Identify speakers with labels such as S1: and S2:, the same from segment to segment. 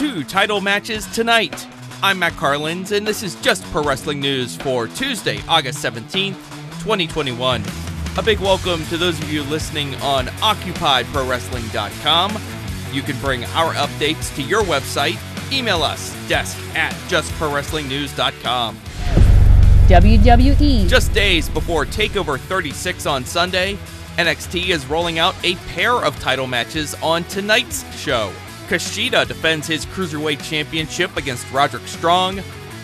S1: two title matches tonight. I'm Matt Carlins, and this is just pro wrestling news for Tuesday, August 17th, 2021. A big welcome to those of you listening on OccupyProWrestling.com. You can bring our updates to your website. Email us, desk at JustProWrestlingNews.com.
S2: WWE.
S1: Just days before TakeOver 36 on Sunday, NXT is rolling out a pair of title matches on tonight's show. Kushida defends his Cruiserweight Championship against Roderick Strong.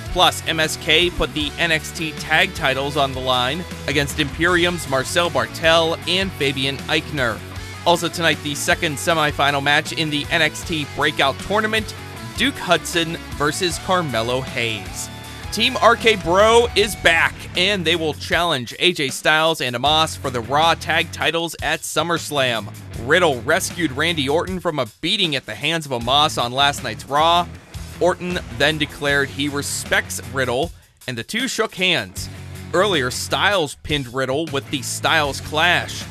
S1: Plus, MSK put the NXT tag titles on the line against Imperium's Marcel Barthel and Fabian Aichner. Also, tonight, the second semifinal match in the NXT Breakout Tournament Duke Hudson versus Carmelo Hayes. Team RK Bro is back, and they will challenge AJ Styles and Omos for the Raw Tag titles at SummerSlam. Riddle rescued Randy Orton from a beating at the hands of Omos on last night's Raw. Orton then declared he respects Riddle, and the two shook hands. Earlier, Styles pinned Riddle with the Styles Clash.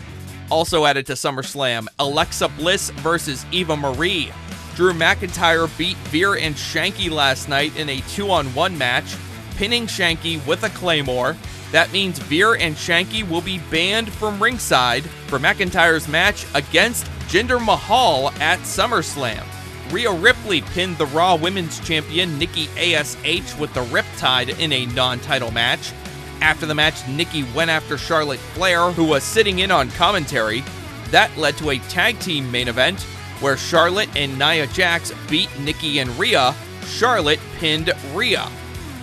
S1: Also added to SummerSlam, Alexa Bliss versus Eva Marie. Drew McIntyre beat Veer and Shanky last night in a two on one match, pinning Shanky with a Claymore. That means Veer and Shanky will be banned from ringside for McIntyre's match against Jinder Mahal at SummerSlam. Rhea Ripley pinned the Raw Women's Champion Nikki ASH with the Riptide in a non title match. After the match, Nikki went after Charlotte Flair, who was sitting in on commentary. That led to a tag team main event where Charlotte and Nia Jax beat Nikki and Rhea. Charlotte pinned Rhea.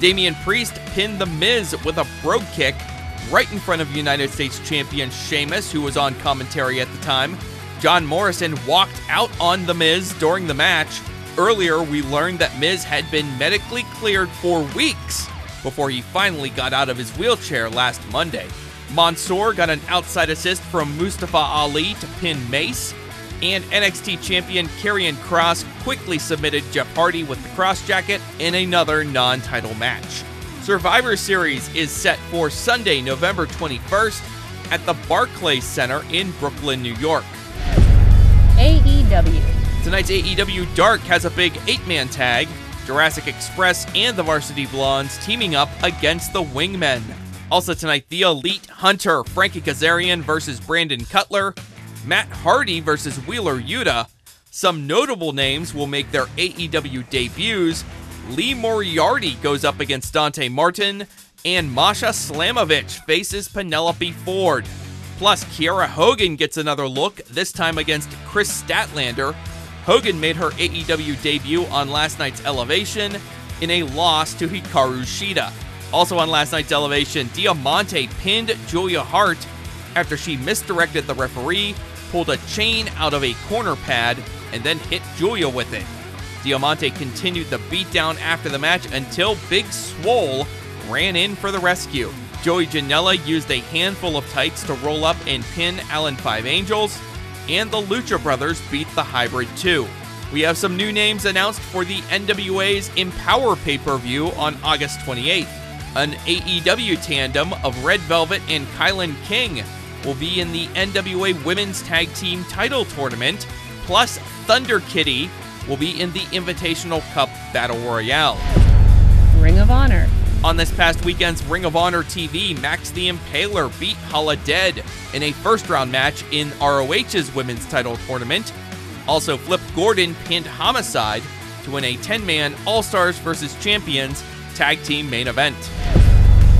S1: Damian Priest pinned The Miz with a brogue kick right in front of United States champion Sheamus, who was on commentary at the time. John Morrison walked out on The Miz during the match. Earlier, we learned that Miz had been medically cleared for weeks before he finally got out of his wheelchair last Monday. Mansoor got an outside assist from Mustafa Ali to pin Mace, and NXT champion Karrion Kross quickly submitted Jeff Hardy with the Kross Jacket in another non title match. Survivor Series is set for Sunday, November 21st at the Barclays Center in Brooklyn, New York.
S2: AEW.
S1: Tonight's AEW Dark has a big eight man tag Jurassic Express and the Varsity Blondes teaming up against the Wingmen. Also tonight, the Elite Hunter Frankie Kazarian versus Brandon Cutler, Matt Hardy versus Wheeler Yuta. Some notable names will make their AEW debuts. Lee Moriarty goes up against Dante Martin, and Masha Slamovich faces Penelope Ford. Plus, Kiera Hogan gets another look, this time against Kris Statlander. Hogan made her AEW debut on last night's Elevation in a loss to Hikaru Shida. Also on last night's Elevation, Diamante pinned Julia Hart after she misdirected the referee, pulled a chain out of a corner pad, and then hit Julia with it. Diamante continued the beatdown after the match until Big Swole ran in for the rescue. Joey Janela used a handful of tights to roll up and pin Alan Five Angels, and the Lucha Brothers beat the Hybrid 2. We have some new names announced for the NWA's Empower pay per view on August 28th. An AEW tandem of Red Velvet and Kilynn King will be in the NWA Women's Tag Team title tournament, plus Thunder Kitty will be in the Invitational Cup Battle Royale.
S2: Ring of Honor.
S1: On this past weekend's Ring of Honor TV, Max the Impaler beat Hala Dead in a first round match in ROH's women's title tournament. Also, Flip Gordon pinned Homicide to win a 10 man All Stars vs. Champions tag team main event.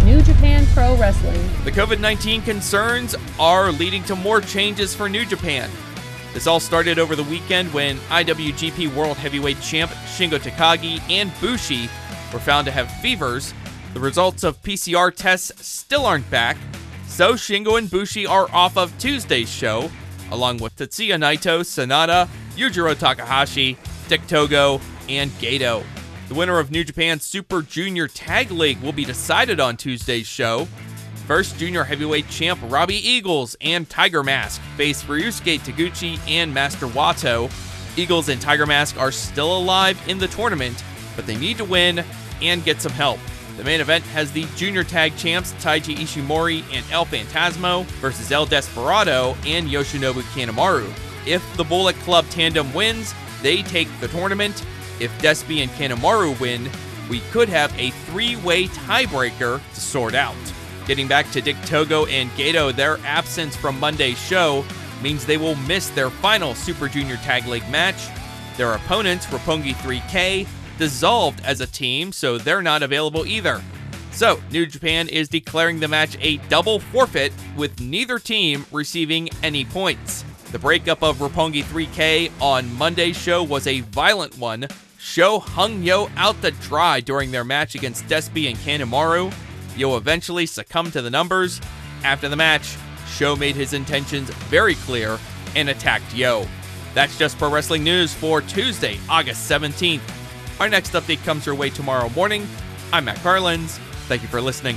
S2: New Japan Pro Wrestling.
S1: The COVID 19 concerns are leading to more changes for New Japan. This all started over the weekend when IWGP World Heavyweight Champ Shingo Takagi and Bushi were found to have fevers. The results of PCR tests still aren't back, so Shingo and Bushi are off of Tuesday's show, along with Tetsuya Naito, Sanada, Yujiro Takahashi, Dick Togo, and Gedo. The winner of New Japan's Super Junior Tag League will be decided on Tuesday's show. First junior heavyweight champ Robbie Eagles and Tiger Mask face Ryusuke Taguchi and Master Wato. Eagles and Tiger Mask are still alive in the tournament, but they need to win and get some help. The main event has the junior tag champs Taiji Ishimori and El Phantasmo versus El Desperado and Yoshinobu Kanemaru. If the Bullet Club tandem wins, they take the tournament. If Despy and Kanemaru win, we could have a three way tiebreaker to sort out. Getting back to Dick Togo and Gedo, their absence from Monday's show means they will miss their final Super Junior Tag League match. Their opponents, Roppongi 3K, dissolved as a team, so they're not available either. So, New Japan is declaring the match a double forfeit, with neither team receiving any points. The breakup of Roppongi 3K on Monday's show was a violent one. Sho hung Yo out to dry during their match against Despy and Kanemaru. Yo eventually succumbed to the numbers. After the match, Sho made his intentions very clear and attacked Yo. That's just pro wrestling news for Tuesday, August 17th. Our next update comes your way tomorrow morning. I'm Matt Carlins. Thank you for listening.